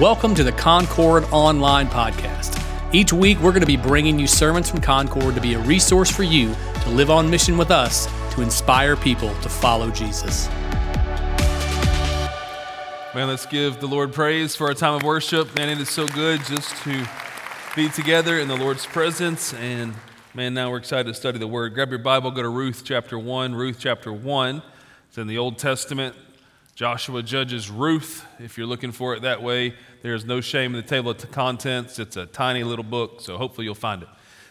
Welcome to the Concord Online Podcast. Each week, we're going to be bringing you sermons from Concord to be a resource for you to live on mission with us to inspire people to follow Jesus. Man, let's give the Lord praise for our time of worship. Man, it is so good just to be together in the Lord's presence. And man, now we're excited to study the Word. Grab your Bible, go to Ruth chapter 1. Ruth chapter 1. It's in the Old Testament. Joshua judges Ruth, if you're looking for it that way. There's no shame in the table of contents. It's a tiny little book, so hopefully you'll find it.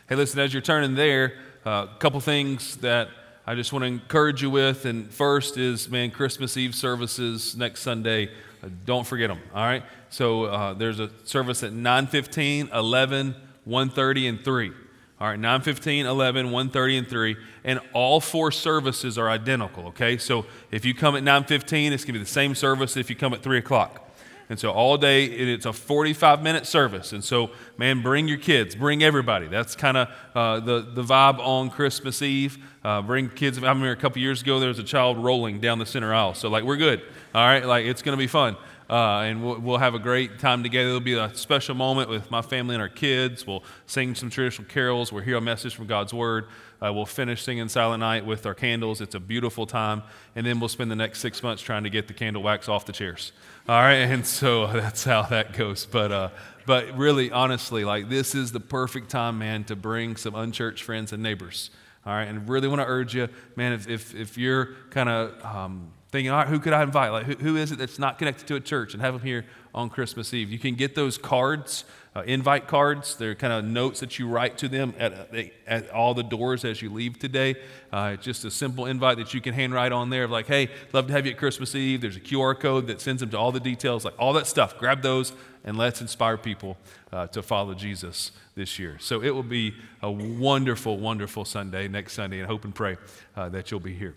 Hey, listen, as you're turning there, a uh, couple things that I just want to encourage you with. And first is, man, Christmas Eve services next Sunday. Uh, don't forget them, all right? So uh, there's a service at 9.15, 11, 1.30, and 3. All right, 9:15, 11, 1:30 and 3, and all four services are identical, okay? So if you come at 9:15, it's going to be the same service if you come at 3 o'clock. And so all day, it's a 45 minute service. And so, man, bring your kids, bring everybody. That's kind of uh, the, the vibe on Christmas Eve. Uh, bring kids. I remember a couple years ago, there was a child rolling down the center aisle. So, like, we're good. All right, like, it's going to be fun. Uh, and we'll, we'll, have a great time together. It'll be a special moment with my family and our kids. We'll sing some traditional carols. We'll hear a message from God's Word. Uh, we'll finish singing Silent Night with our candles. It's a beautiful time. And then we'll spend the next six months trying to get the candle wax off the chairs. All right, and so that's how that goes. But, uh, but really, honestly, like this is the perfect time, man, to bring some unchurched friends and neighbors. All right, and really want to urge you, man, if, if, if you're kind of um, thinking, all right, who could I invite? Like, who, who is it that's not connected to a church and have them here on Christmas Eve? You can get those cards, uh, invite cards. They're kind of notes that you write to them at, at all the doors as you leave today. Uh, just a simple invite that you can handwrite on there of like, hey, love to have you at Christmas Eve. There's a QR code that sends them to all the details, like all that stuff. Grab those and let's inspire people uh, to follow Jesus this year. So it will be a wonderful, wonderful Sunday next Sunday, and hope and pray uh, that you'll be here.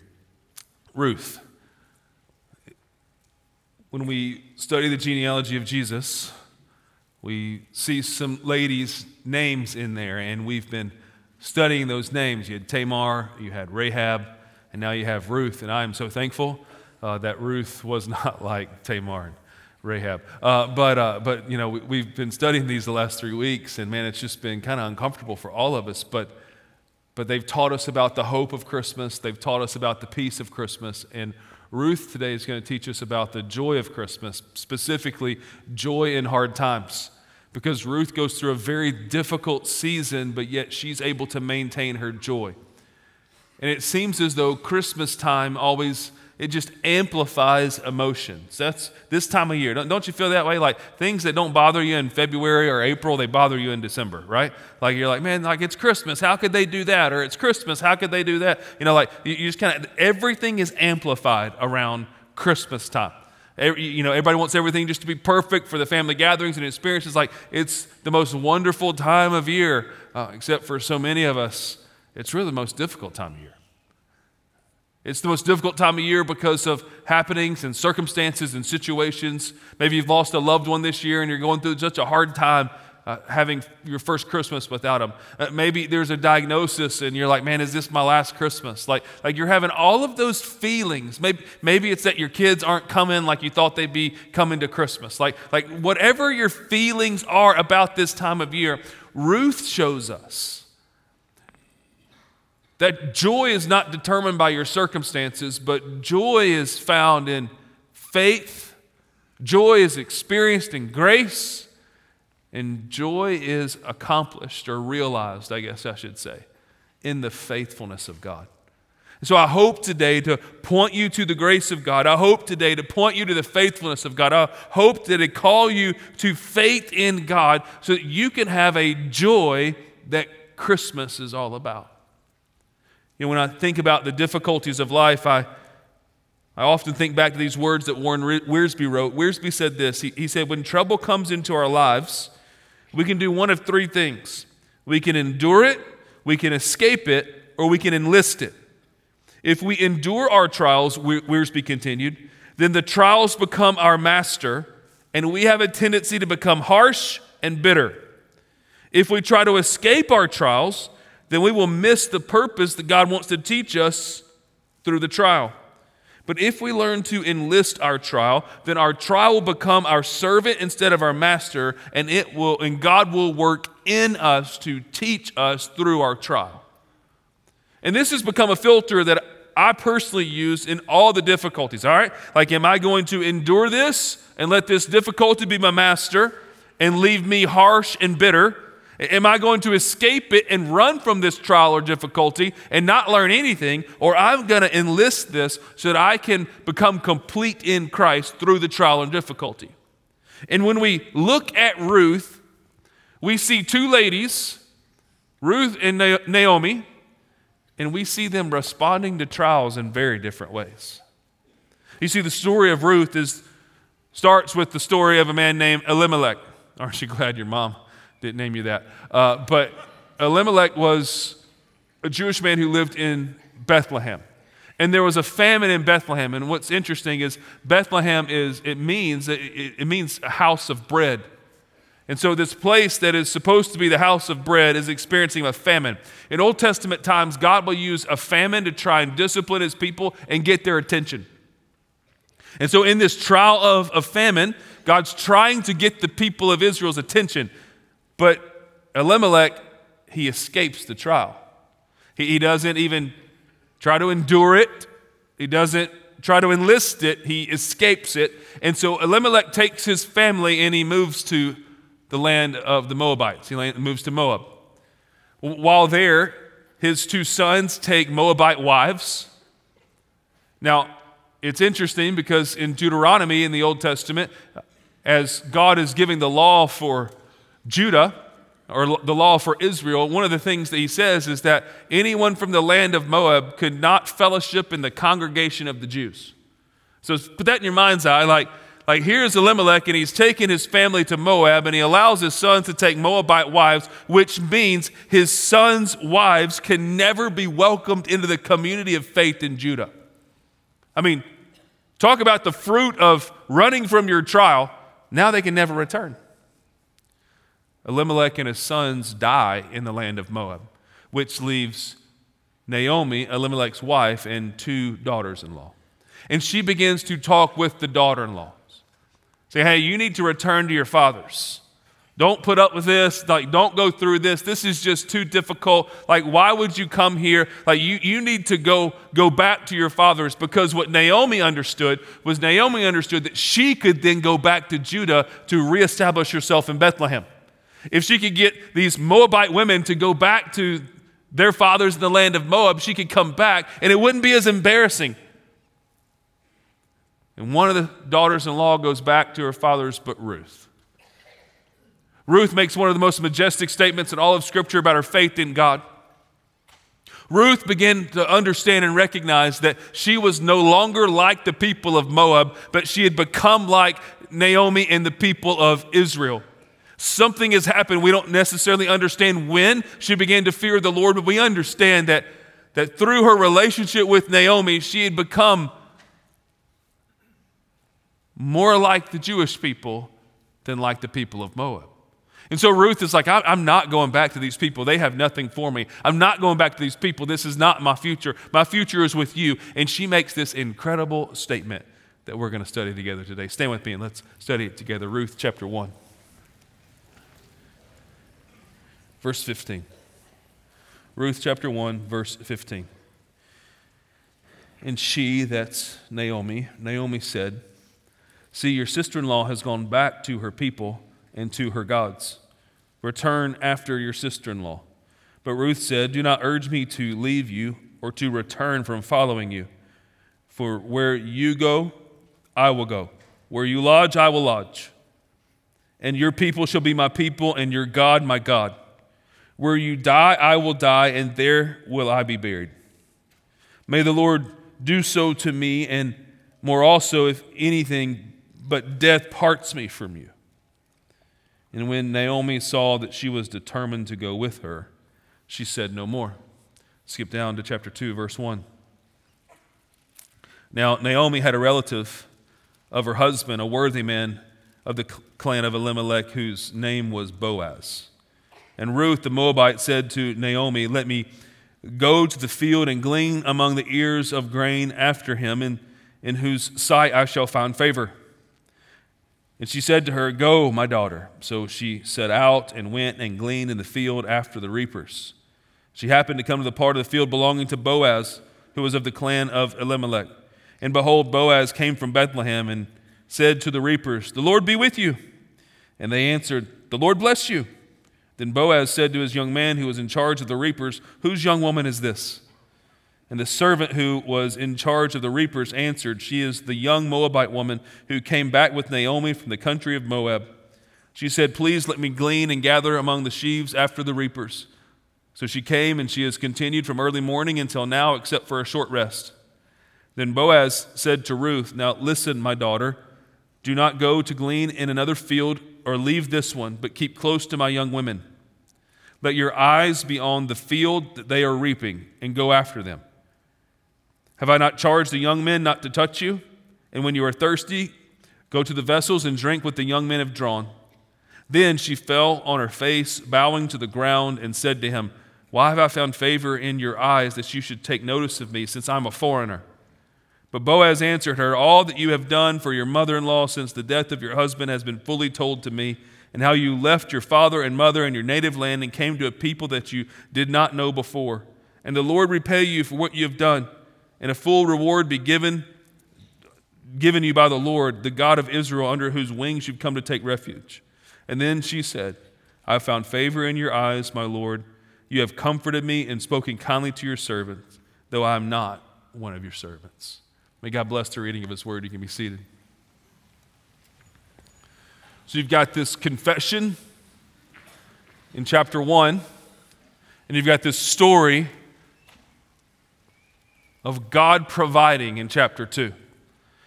Ruth when we study the genealogy of Jesus, we see some ladies' names in there, and we've been studying those names. You had Tamar, you had Rahab, and now you have Ruth. And I am so thankful uh, that Ruth was not like Tamar and Rahab. Uh, but, uh, but, you know, we, we've been studying these the last three weeks, and man, it's just been kind of uncomfortable for all of us. But, but they've taught us about the hope of Christmas, they've taught us about the peace of Christmas, and Ruth today is going to teach us about the joy of Christmas, specifically joy in hard times. Because Ruth goes through a very difficult season, but yet she's able to maintain her joy. And it seems as though Christmas time always it just amplifies emotions. That's this time of year. Don't, don't, you feel that way? Like things that don't bother you in February or April, they bother you in December, right? Like you're like, man, like it's Christmas. How could they do that? Or it's Christmas. How could they do that? You know, like you, you just kind of, everything is amplified around Christmas time. Every, you know, everybody wants everything just to be perfect for the family gatherings and experiences. Like it's the most wonderful time of year, uh, except for so many of us, it's really the most difficult time of year. It's the most difficult time of year because of happenings and circumstances and situations. Maybe you've lost a loved one this year and you're going through such a hard time uh, having your first Christmas without them. Uh, maybe there's a diagnosis and you're like, man, is this my last Christmas? Like, like you're having all of those feelings. Maybe, maybe it's that your kids aren't coming like you thought they'd be coming to Christmas. Like, like whatever your feelings are about this time of year, Ruth shows us that joy is not determined by your circumstances, but joy is found in faith. Joy is experienced in grace. And joy is accomplished or realized, I guess I should say, in the faithfulness of God. So I hope today to point you to the grace of God. I hope today to point you to the faithfulness of God. I hope that it call you to faith in God so that you can have a joy that Christmas is all about. You know, when I think about the difficulties of life, I, I often think back to these words that Warren Wiersbe wrote. Wiersbe said this he, he said, When trouble comes into our lives, we can do one of three things we can endure it, we can escape it, or we can enlist it. If we endure our trials, Wiersbe continued, then the trials become our master, and we have a tendency to become harsh and bitter. If we try to escape our trials, then we will miss the purpose that God wants to teach us through the trial. But if we learn to enlist our trial, then our trial will become our servant instead of our master, and it will and God will work in us to teach us through our trial. And this has become a filter that I personally use in all the difficulties, all right? Like, am I going to endure this and let this difficulty be my master and leave me harsh and bitter? Am I going to escape it and run from this trial or difficulty and not learn anything? Or I'm going to enlist this so that I can become complete in Christ through the trial and difficulty. And when we look at Ruth, we see two ladies, Ruth and Naomi, and we see them responding to trials in very different ways. You see, the story of Ruth is, starts with the story of a man named Elimelech. Aren't you glad your mom didn't name you that. Uh, but Elimelech was a Jewish man who lived in Bethlehem. And there was a famine in Bethlehem. And what's interesting is Bethlehem is, it means, it, it means a house of bread. And so, this place that is supposed to be the house of bread is experiencing a famine. In Old Testament times, God will use a famine to try and discipline his people and get their attention. And so, in this trial of, of famine, God's trying to get the people of Israel's attention. But Elimelech, he escapes the trial. He, he doesn't even try to endure it, he doesn't try to enlist it, he escapes it. And so Elimelech takes his family and he moves to the land of the Moabites. He moves to Moab. While there, his two sons take Moabite wives. Now, it's interesting because in Deuteronomy in the Old Testament, as God is giving the law for Judah, or the law for Israel, one of the things that he says is that anyone from the land of Moab could not fellowship in the congregation of the Jews. So put that in your mind's eye. Like, like here's Elimelech, and he's taking his family to Moab, and he allows his sons to take Moabite wives, which means his sons' wives can never be welcomed into the community of faith in Judah. I mean, talk about the fruit of running from your trial. Now they can never return. Elimelech and his sons die in the land of Moab, which leaves Naomi, Elimelech's wife, and two daughters in law. And she begins to talk with the daughter in laws. Say, hey, you need to return to your fathers. Don't put up with this. Like, don't go through this. This is just too difficult. Like, why would you come here? Like, you, you need to go, go back to your fathers because what Naomi understood was Naomi understood that she could then go back to Judah to reestablish herself in Bethlehem. If she could get these Moabite women to go back to their fathers in the land of Moab, she could come back and it wouldn't be as embarrassing. And one of the daughters in law goes back to her father's, but Ruth. Ruth makes one of the most majestic statements in all of Scripture about her faith in God. Ruth began to understand and recognize that she was no longer like the people of Moab, but she had become like Naomi and the people of Israel. Something has happened. We don't necessarily understand when she began to fear the Lord, but we understand that, that through her relationship with Naomi, she had become more like the Jewish people than like the people of Moab. And so Ruth is like, I'm not going back to these people. They have nothing for me. I'm not going back to these people. This is not my future. My future is with you. And she makes this incredible statement that we're going to study together today. Stand with me and let's study it together. Ruth chapter 1. Verse 15. Ruth chapter 1, verse 15. And she, that's Naomi, Naomi said, See, your sister in law has gone back to her people and to her gods. Return after your sister in law. But Ruth said, Do not urge me to leave you or to return from following you. For where you go, I will go. Where you lodge, I will lodge. And your people shall be my people, and your God, my God. Where you die, I will die, and there will I be buried. May the Lord do so to me, and more also, if anything but death parts me from you. And when Naomi saw that she was determined to go with her, she said no more. Skip down to chapter 2, verse 1. Now, Naomi had a relative of her husband, a worthy man of the clan of Elimelech, whose name was Boaz. And Ruth the Moabite said to Naomi, Let me go to the field and glean among the ears of grain after him. And, in whose sight I shall find favor. And she said to her, Go, my daughter. So she set out and went and gleaned in the field after the reapers. She happened to come to the part of the field belonging to Boaz, who was of the clan of Elimelech. And behold, Boaz came from Bethlehem and said to the reapers, The Lord be with you. And they answered, The Lord bless you. Then Boaz said to his young man who was in charge of the reapers, Whose young woman is this? And the servant who was in charge of the reapers answered, She is the young Moabite woman who came back with Naomi from the country of Moab. She said, Please let me glean and gather among the sheaves after the reapers. So she came, and she has continued from early morning until now, except for a short rest. Then Boaz said to Ruth, Now listen, my daughter, do not go to glean in another field or leave this one, but keep close to my young women. Let your eyes be on the field that they are reaping, and go after them. Have I not charged the young men not to touch you? And when you are thirsty, go to the vessels and drink what the young men have drawn. Then she fell on her face, bowing to the ground, and said to him, Why have I found favor in your eyes that you should take notice of me, since I'm a foreigner? But Boaz answered her, All that you have done for your mother in law since the death of your husband has been fully told to me, and how you left your father and mother and your native land and came to a people that you did not know before. And the Lord repay you for what you have done and a full reward be given given you by the Lord, the God of Israel, under whose wings you've come to take refuge. And then she said, I have found favor in your eyes, my Lord. You have comforted me and spoken kindly to your servant, though I am not one of your servants. May God bless the reading of his word. You can be seated. So you've got this confession in chapter one, and you've got this story of God providing in chapter 2.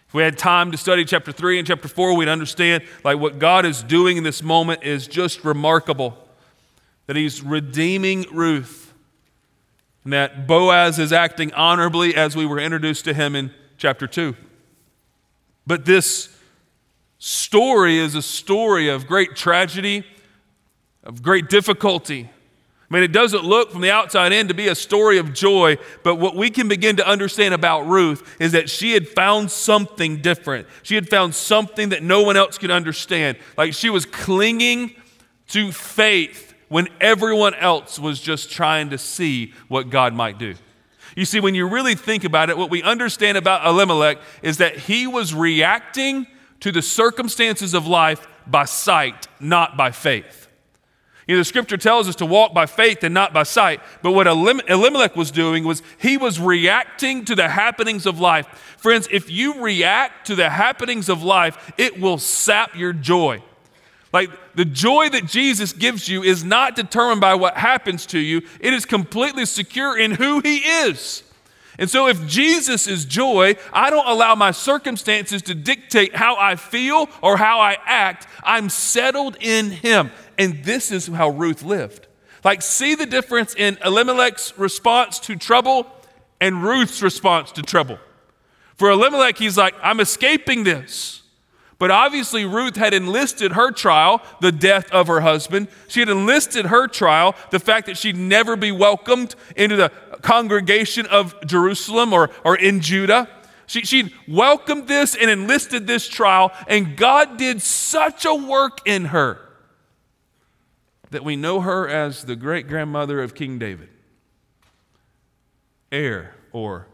If we had time to study chapter 3 and chapter 4, we'd understand like what God is doing in this moment is just remarkable. That he's redeeming Ruth. And that Boaz is acting honorably as we were introduced to him in chapter 2. But this story is a story of great tragedy, of great difficulty, I mean, it doesn't look from the outside in to be a story of joy, but what we can begin to understand about Ruth is that she had found something different. She had found something that no one else could understand. Like she was clinging to faith when everyone else was just trying to see what God might do. You see, when you really think about it, what we understand about Elimelech is that he was reacting to the circumstances of life by sight, not by faith. You know, the scripture tells us to walk by faith and not by sight. But what Elimelech was doing was he was reacting to the happenings of life. Friends, if you react to the happenings of life, it will sap your joy. Like the joy that Jesus gives you is not determined by what happens to you, it is completely secure in who he is. And so, if Jesus is joy, I don't allow my circumstances to dictate how I feel or how I act. I'm settled in Him. And this is how Ruth lived. Like, see the difference in Elimelech's response to trouble and Ruth's response to trouble. For Elimelech, he's like, I'm escaping this. But obviously, Ruth had enlisted her trial, the death of her husband. She had enlisted her trial, the fact that she'd never be welcomed into the congregation of Jerusalem or, or in Judah. She, she'd welcomed this and enlisted this trial, and God did such a work in her that we know her as the great grandmother of King David, heir or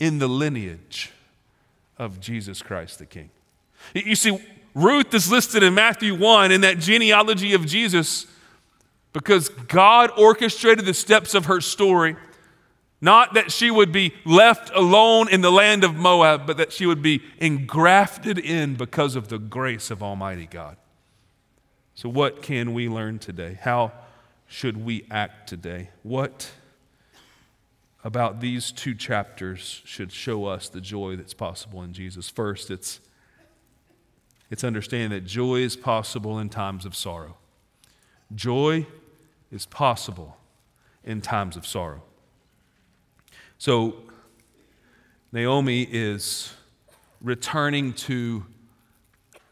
in the lineage of Jesus Christ the King. You see, Ruth is listed in Matthew 1 in that genealogy of Jesus because God orchestrated the steps of her story. Not that she would be left alone in the land of Moab, but that she would be engrafted in because of the grace of Almighty God. So, what can we learn today? How should we act today? What about these two chapters should show us the joy that's possible in Jesus? First, it's, it's understanding that joy is possible in times of sorrow. Joy is possible in times of sorrow. So, Naomi is returning to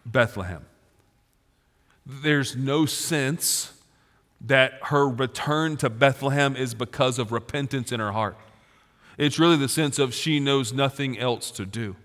Bethlehem there's no sense that her return to Bethlehem is because of repentance in her heart. It's really the sense of she knows nothing else to do.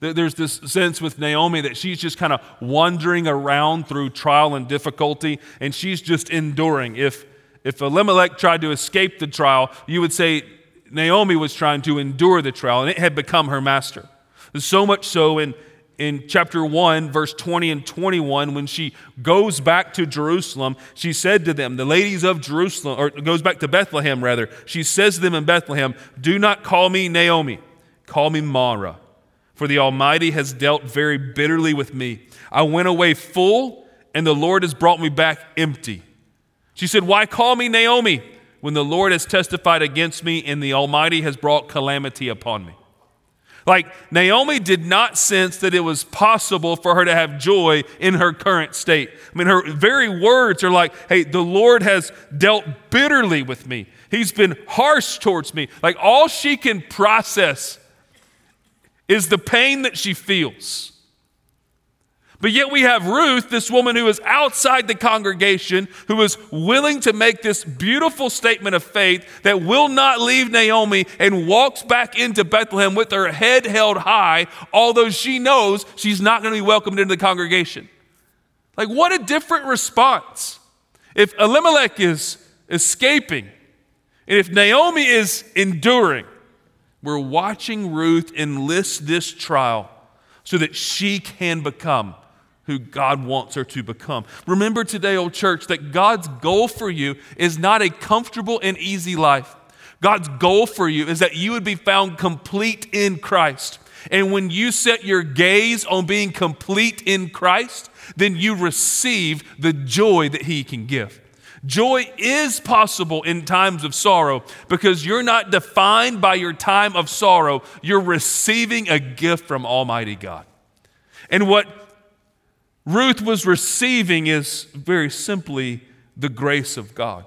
There's this sense with Naomi that she's just kind of wandering around through trial and difficulty, and she's just enduring. If, if Elimelech tried to escape the trial, you would say Naomi was trying to endure the trial, and it had become her master. So much so in, in chapter 1, verse 20 and 21, when she goes back to Jerusalem, she said to them, the ladies of Jerusalem, or goes back to Bethlehem rather, she says to them in Bethlehem, Do not call me Naomi, call me Mara for the Almighty has dealt very bitterly with me. I went away full, and the Lord has brought me back empty. She said, Why call me Naomi when the Lord has testified against me and the Almighty has brought calamity upon me? Like, Naomi did not sense that it was possible for her to have joy in her current state. I mean, her very words are like, hey, the Lord has dealt bitterly with me. He's been harsh towards me. Like, all she can process is the pain that she feels. But yet we have Ruth, this woman who is outside the congregation, who is willing to make this beautiful statement of faith that will not leave Naomi and walks back into Bethlehem with her head held high, although she knows she's not going to be welcomed into the congregation. Like, what a different response. If Elimelech is escaping, and if Naomi is enduring, we're watching Ruth enlist this trial so that she can become who God wants her to become. Remember today, old church, that God's goal for you is not a comfortable and easy life. God's goal for you is that you would be found complete in Christ. And when you set your gaze on being complete in Christ, then you receive the joy that He can give. Joy is possible in times of sorrow because you're not defined by your time of sorrow. You're receiving a gift from Almighty God. And what Ruth was receiving is very simply the grace of God.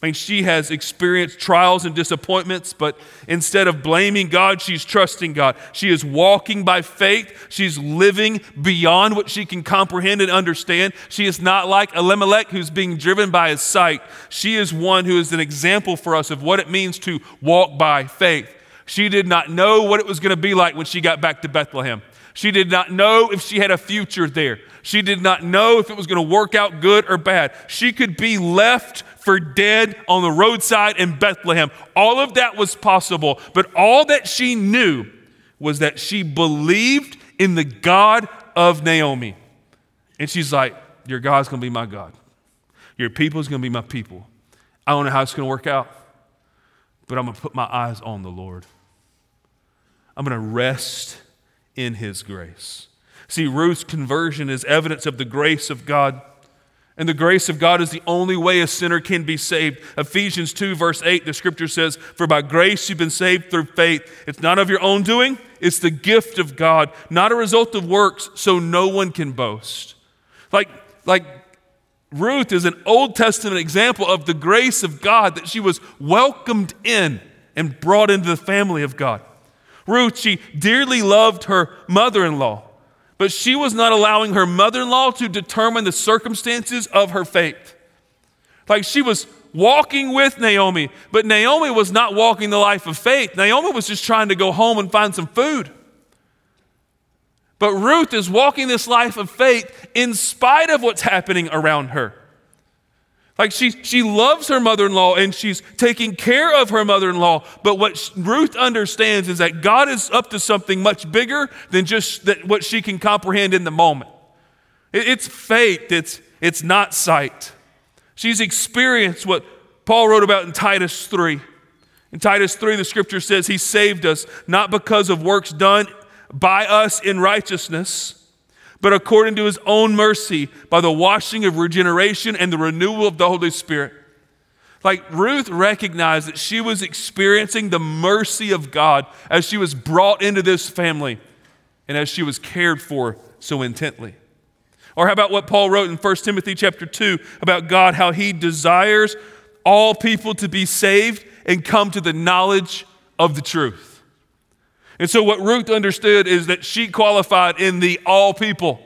I mean, she has experienced trials and disappointments, but instead of blaming God, she's trusting God. She is walking by faith. She's living beyond what she can comprehend and understand. She is not like Elimelech, who's being driven by his sight. She is one who is an example for us of what it means to walk by faith. She did not know what it was going to be like when she got back to Bethlehem. She did not know if she had a future there. She did not know if it was going to work out good or bad. She could be left for dead on the roadside in Bethlehem. All of that was possible, but all that she knew was that she believed in the God of Naomi. And she's like, Your God's going to be my God. Your people's going to be my people. I don't know how it's going to work out, but I'm going to put my eyes on the Lord. I'm going to rest in His grace. See, Ruth's conversion is evidence of the grace of God. And the grace of God is the only way a sinner can be saved. Ephesians 2, verse 8, the scripture says, For by grace you've been saved through faith. It's not of your own doing, it's the gift of God, not a result of works, so no one can boast. Like, like Ruth is an Old Testament example of the grace of God that she was welcomed in and brought into the family of God. Ruth, she dearly loved her mother in law but she was not allowing her mother in law to determine the circumstances of her fate. Like she was walking with Naomi, but Naomi was not walking the life of faith. Naomi was just trying to go home and find some food. But Ruth is walking this life of faith in spite of what's happening around her. Like she, she loves her mother in law and she's taking care of her mother in law. But what Ruth understands is that God is up to something much bigger than just that what she can comprehend in the moment. It, it's faith, it's, it's not sight. She's experienced what Paul wrote about in Titus 3. In Titus 3, the scripture says, He saved us not because of works done by us in righteousness but according to his own mercy by the washing of regeneration and the renewal of the Holy Spirit. Like Ruth recognized that she was experiencing the mercy of God as she was brought into this family and as she was cared for so intently. Or how about what Paul wrote in 1 Timothy chapter 2 about God, how he desires all people to be saved and come to the knowledge of the truth. And so, what Ruth understood is that she qualified in the all people,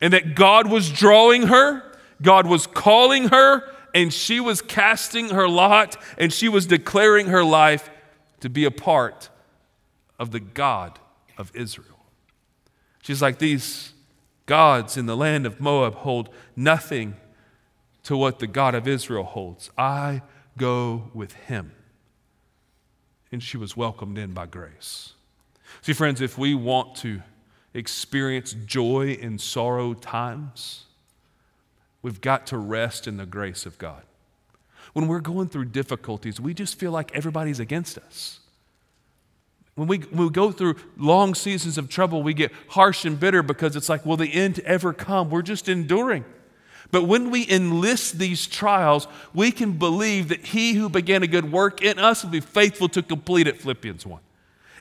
and that God was drawing her, God was calling her, and she was casting her lot, and she was declaring her life to be a part of the God of Israel. She's like, These gods in the land of Moab hold nothing to what the God of Israel holds. I go with him. And she was welcomed in by grace. See, friends, if we want to experience joy in sorrow times, we've got to rest in the grace of God. When we're going through difficulties, we just feel like everybody's against us. When we, when we go through long seasons of trouble, we get harsh and bitter because it's like, will the end ever come? We're just enduring. But when we enlist these trials, we can believe that he who began a good work in us will be faithful to complete it, Philippians 1.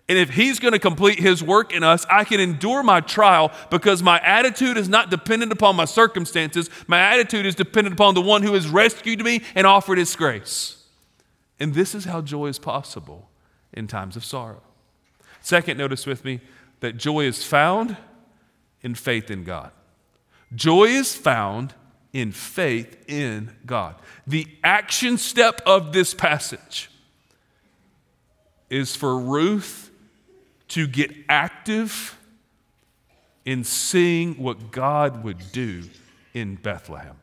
And if he's going to complete his work in us, I can endure my trial because my attitude is not dependent upon my circumstances. My attitude is dependent upon the one who has rescued me and offered his grace. And this is how joy is possible in times of sorrow. Second, notice with me that joy is found in faith in God. Joy is found in faith in God. The action step of this passage is for Ruth to get active in seeing what God would do in Bethlehem.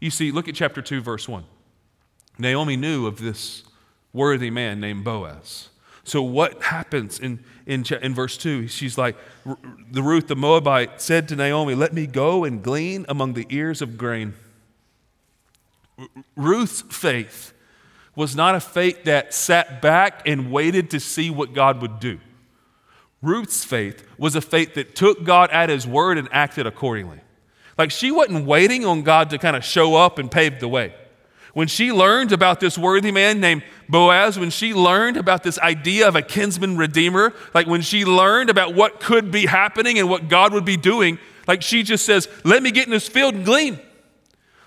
You see, look at chapter 2, verse 1. Naomi knew of this worthy man named Boaz. So, what happens in, in, in verse 2? She's like, the Ruth the Moabite said to Naomi, Let me go and glean among the ears of grain. Ruth's faith was not a faith that sat back and waited to see what God would do. Ruth's faith was a faith that took God at his word and acted accordingly. Like she wasn't waiting on God to kind of show up and pave the way. When she learned about this worthy man named Boaz, when she learned about this idea of a kinsman redeemer, like when she learned about what could be happening and what God would be doing, like she just says, Let me get in this field and glean.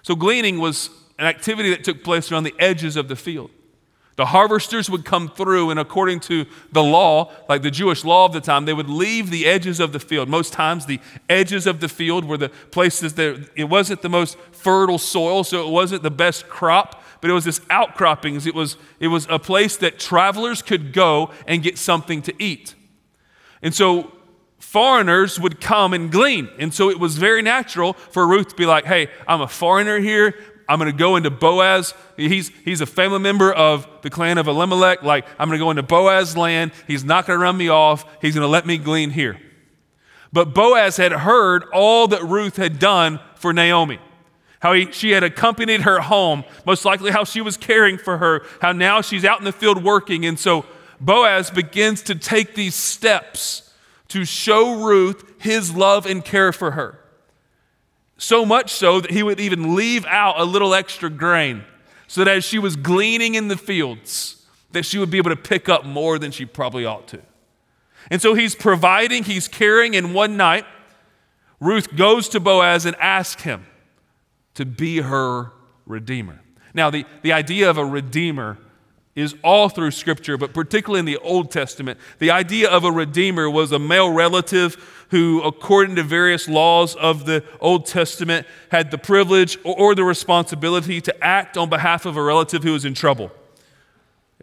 So gleaning was an activity that took place around the edges of the field. The harvesters would come through, and according to the law, like the Jewish law of the time, they would leave the edges of the field. Most times, the edges of the field were the places that it wasn't the most fertile soil, so it wasn't the best crop, but it was this outcroppings. It was, it was a place that travelers could go and get something to eat. And so foreigners would come and glean. And so it was very natural for Ruth to be like, hey, I'm a foreigner here. I'm going to go into Boaz. He's, he's a family member of the clan of Elimelech. Like, I'm going to go into Boaz's land. He's not going to run me off. He's going to let me glean here. But Boaz had heard all that Ruth had done for Naomi. How he, she had accompanied her home, most likely how she was caring for her, how now she's out in the field working. And so Boaz begins to take these steps to show Ruth his love and care for her. So much so that he would even leave out a little extra grain so that as she was gleaning in the fields, that she would be able to pick up more than she probably ought to. And so he's providing, he's caring, and one night, Ruth goes to Boaz and asks him to be her redeemer. Now, the, the idea of a redeemer is all through Scripture, but particularly in the Old Testament. The idea of a redeemer was a male relative who, according to various laws of the Old Testament, had the privilege or the responsibility to act on behalf of a relative who was in trouble.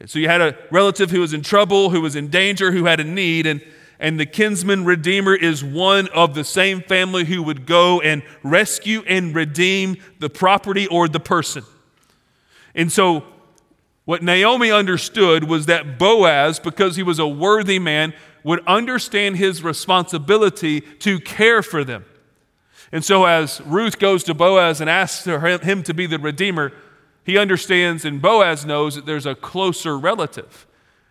So you had a relative who was in trouble, who was in danger, who had a need, and, and the kinsman redeemer is one of the same family who would go and rescue and redeem the property or the person. And so what Naomi understood was that Boaz, because he was a worthy man, would understand his responsibility to care for them. And so, as Ruth goes to Boaz and asks him to be the Redeemer, he understands and Boaz knows that there's a closer relative.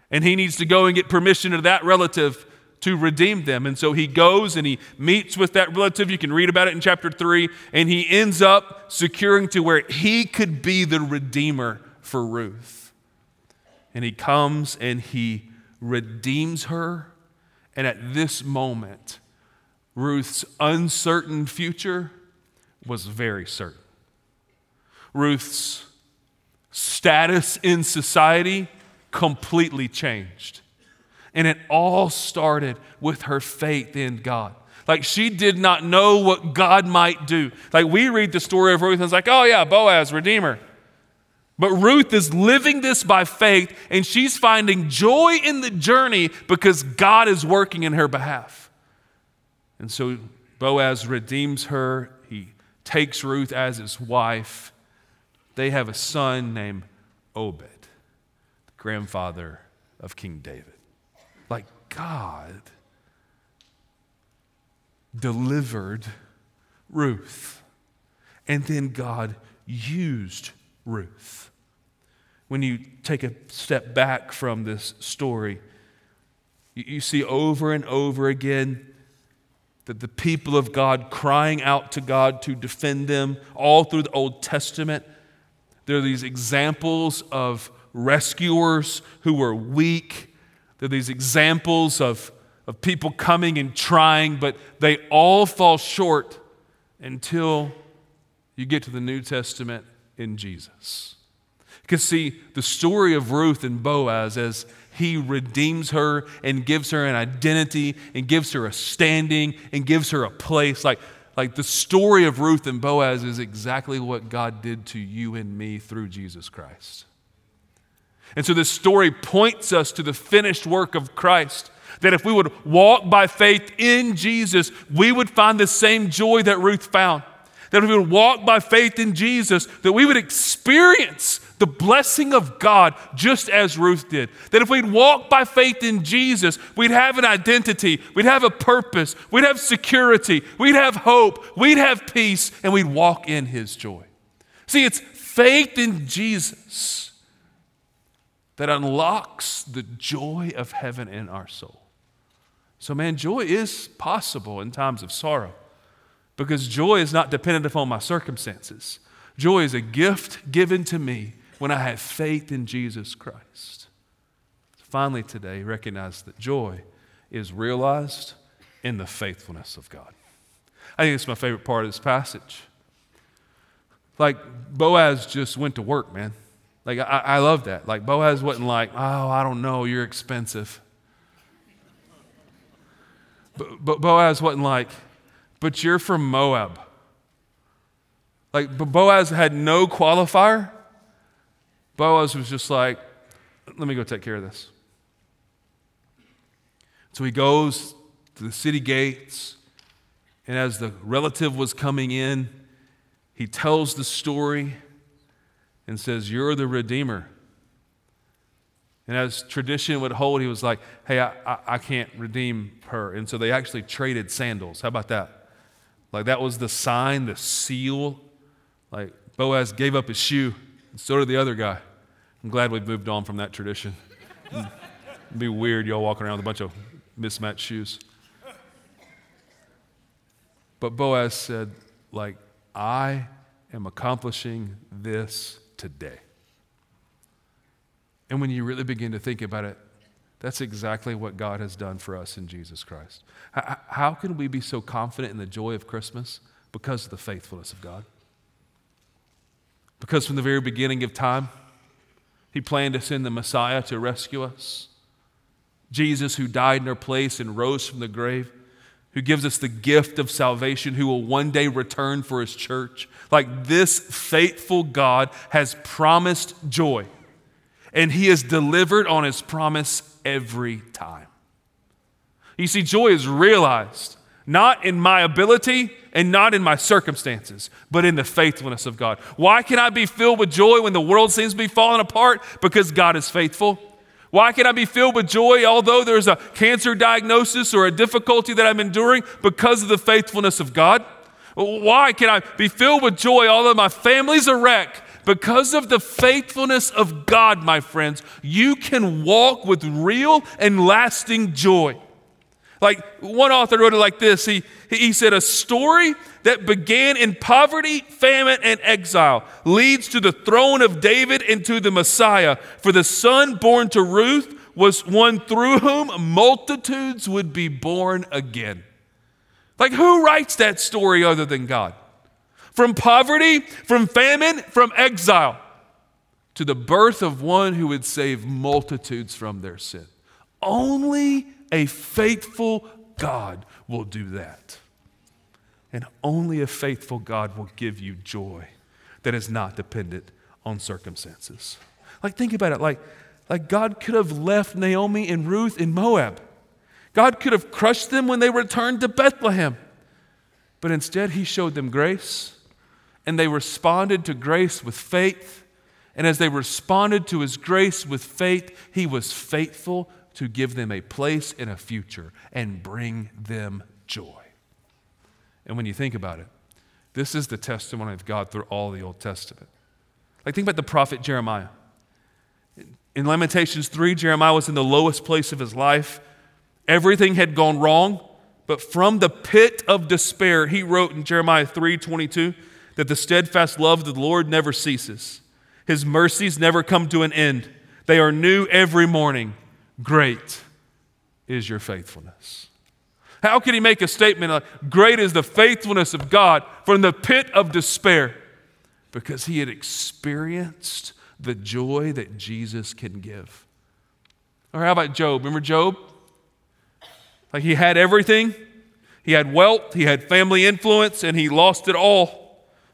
And he needs to go and get permission of that relative to redeem them. And so he goes and he meets with that relative. You can read about it in chapter 3. And he ends up securing to where he could be the Redeemer for Ruth and he comes and he redeems her. And at this moment, Ruth's uncertain future was very certain. Ruth's status in society completely changed. And it all started with her faith in God. Like she did not know what God might do. Like we read the story of Ruth and it's like, oh yeah, Boaz, Redeemer. But Ruth is living this by faith, and she's finding joy in the journey because God is working in her behalf. And so Boaz redeems her. He takes Ruth as his wife. They have a son named Obed, the grandfather of King David. Like God delivered Ruth, and then God used Ruth. When you take a step back from this story, you see over and over again that the people of God crying out to God to defend them all through the Old Testament. There are these examples of rescuers who were weak. There are these examples of, of people coming and trying, but they all fall short until you get to the New Testament in Jesus. Because, see, the story of Ruth and Boaz as he redeems her and gives her an identity and gives her a standing and gives her a place. Like, like the story of Ruth and Boaz is exactly what God did to you and me through Jesus Christ. And so this story points us to the finished work of Christ. That if we would walk by faith in Jesus, we would find the same joy that Ruth found. That if we would walk by faith in Jesus, that we would experience the blessing of God just as Ruth did. That if we'd walk by faith in Jesus, we'd have an identity, we'd have a purpose, we'd have security, we'd have hope, we'd have peace, and we'd walk in His joy. See, it's faith in Jesus that unlocks the joy of heaven in our soul. So, man, joy is possible in times of sorrow because joy is not dependent upon my circumstances. Joy is a gift given to me when I have faith in Jesus Christ. Finally, today, recognize that joy is realized in the faithfulness of God. I think it's my favorite part of this passage. Like Boaz just went to work, man. Like I, I love that. Like Boaz wasn't like, oh, I don't know, you're expensive. But, but Boaz wasn't like, but you're from Moab. Like Boaz had no qualifier. Boaz was just like, let me go take care of this. So he goes to the city gates, and as the relative was coming in, he tells the story and says, You're the Redeemer. And as tradition would hold, he was like, Hey, I, I, I, can't redeem her. And so they actually traded sandals. How about that? Like that was the sign, the seal. Like Boaz gave up his shoe, and so did the other guy. I'm glad we've moved on from that tradition. It'd be weird, y'all walking around with a bunch of mismatched shoes. But Boaz said, like, I am accomplishing this today. And when you really begin to think about it, that's exactly what God has done for us in Jesus Christ. How can we be so confident in the joy of Christmas? Because of the faithfulness of God. Because from the very beginning of time, he planned to send the Messiah to rescue us. Jesus, who died in our place and rose from the grave, who gives us the gift of salvation, who will one day return for his church. Like this faithful God has promised joy, and he has delivered on his promise every time. You see, joy is realized not in my ability and not in my circumstances, but in the faithfulness of God. Why can I be filled with joy when the world seems to be falling apart? Because God is faithful. Why can I be filled with joy although there's a cancer diagnosis or a difficulty that I'm enduring? Because of the faithfulness of God. Why can I be filled with joy although my family's a wreck? Because of the faithfulness of God, my friends, you can walk with real and lasting joy. Like one author wrote it like this he, he said, A story that began in poverty, famine, and exile leads to the throne of David and to the Messiah. For the son born to Ruth was one through whom multitudes would be born again. Like, who writes that story other than God? From poverty, from famine, from exile, to the birth of one who would save multitudes from their sin. Only a faithful God will do that. And only a faithful God will give you joy that is not dependent on circumstances. Like, think about it. Like, like God could have left Naomi and Ruth in Moab. God could have crushed them when they returned to Bethlehem. But instead, He showed them grace, and they responded to grace with faith. And as they responded to His grace with faith, He was faithful to give them a place and a future and bring them joy. And when you think about it, this is the testimony of God through all the Old Testament. Like, think about the prophet Jeremiah. In Lamentations 3, Jeremiah was in the lowest place of his life. Everything had gone wrong, but from the pit of despair, he wrote in Jeremiah 3 22 that the steadfast love of the Lord never ceases. His mercies never come to an end. They are new every morning. Great is your faithfulness. How could he make a statement like, Great is the faithfulness of God from the pit of despair? Because he had experienced the joy that Jesus can give. Or how about Job? Remember Job? Like he had everything, he had wealth, he had family influence, and he lost it all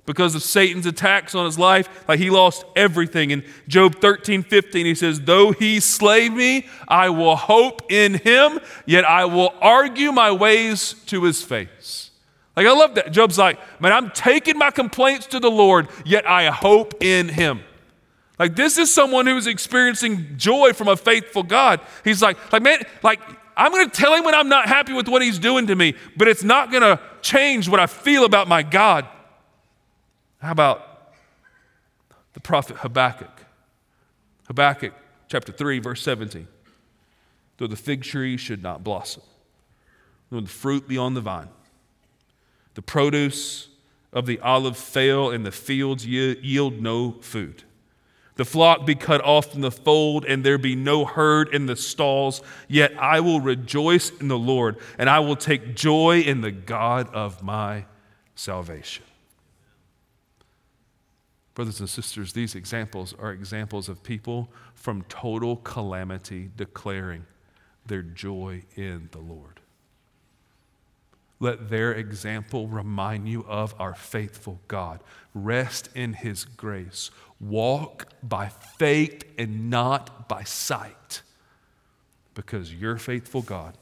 because of Satan's attacks on his life. Like he lost everything. In Job 13, 15, he says, Though he slay me, I will hope in him, yet I will argue my ways to his face. Like I love that. Job's like, Man, I'm taking my complaints to the Lord, yet I hope in him. Like this is someone who's experiencing joy from a faithful God. He's like, like man, like I'm going to tell him when I'm not happy with what he's doing to me, but it's not going to change what I feel about my God. How about the prophet Habakkuk? Habakkuk chapter 3, verse 17. Though the fig tree should not blossom, nor the fruit be on the vine, the produce of the olive fail, and the fields yield no food the flock be cut off from the fold, and there be no herd in the stalls. Yet I will rejoice in the Lord, and I will take joy in the God of my salvation. Brothers and sisters, these examples are examples of people from total calamity declaring their joy in the Lord. Let their example remind you of our faithful God. Rest in His grace. Walk by faith and not by sight, because your faithful God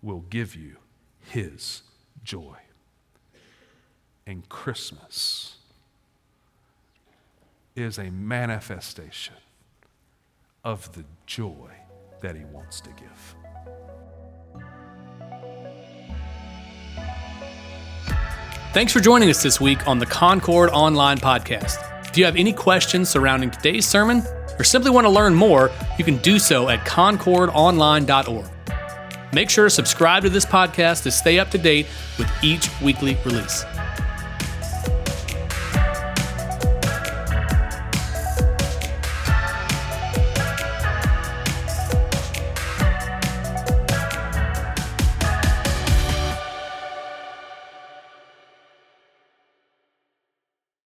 will give you His joy. And Christmas is a manifestation of the joy that He wants to give. Thanks for joining us this week on the Concord Online Podcast. If you have any questions surrounding today's sermon or simply want to learn more, you can do so at concordonline.org. Make sure to subscribe to this podcast to stay up to date with each weekly release.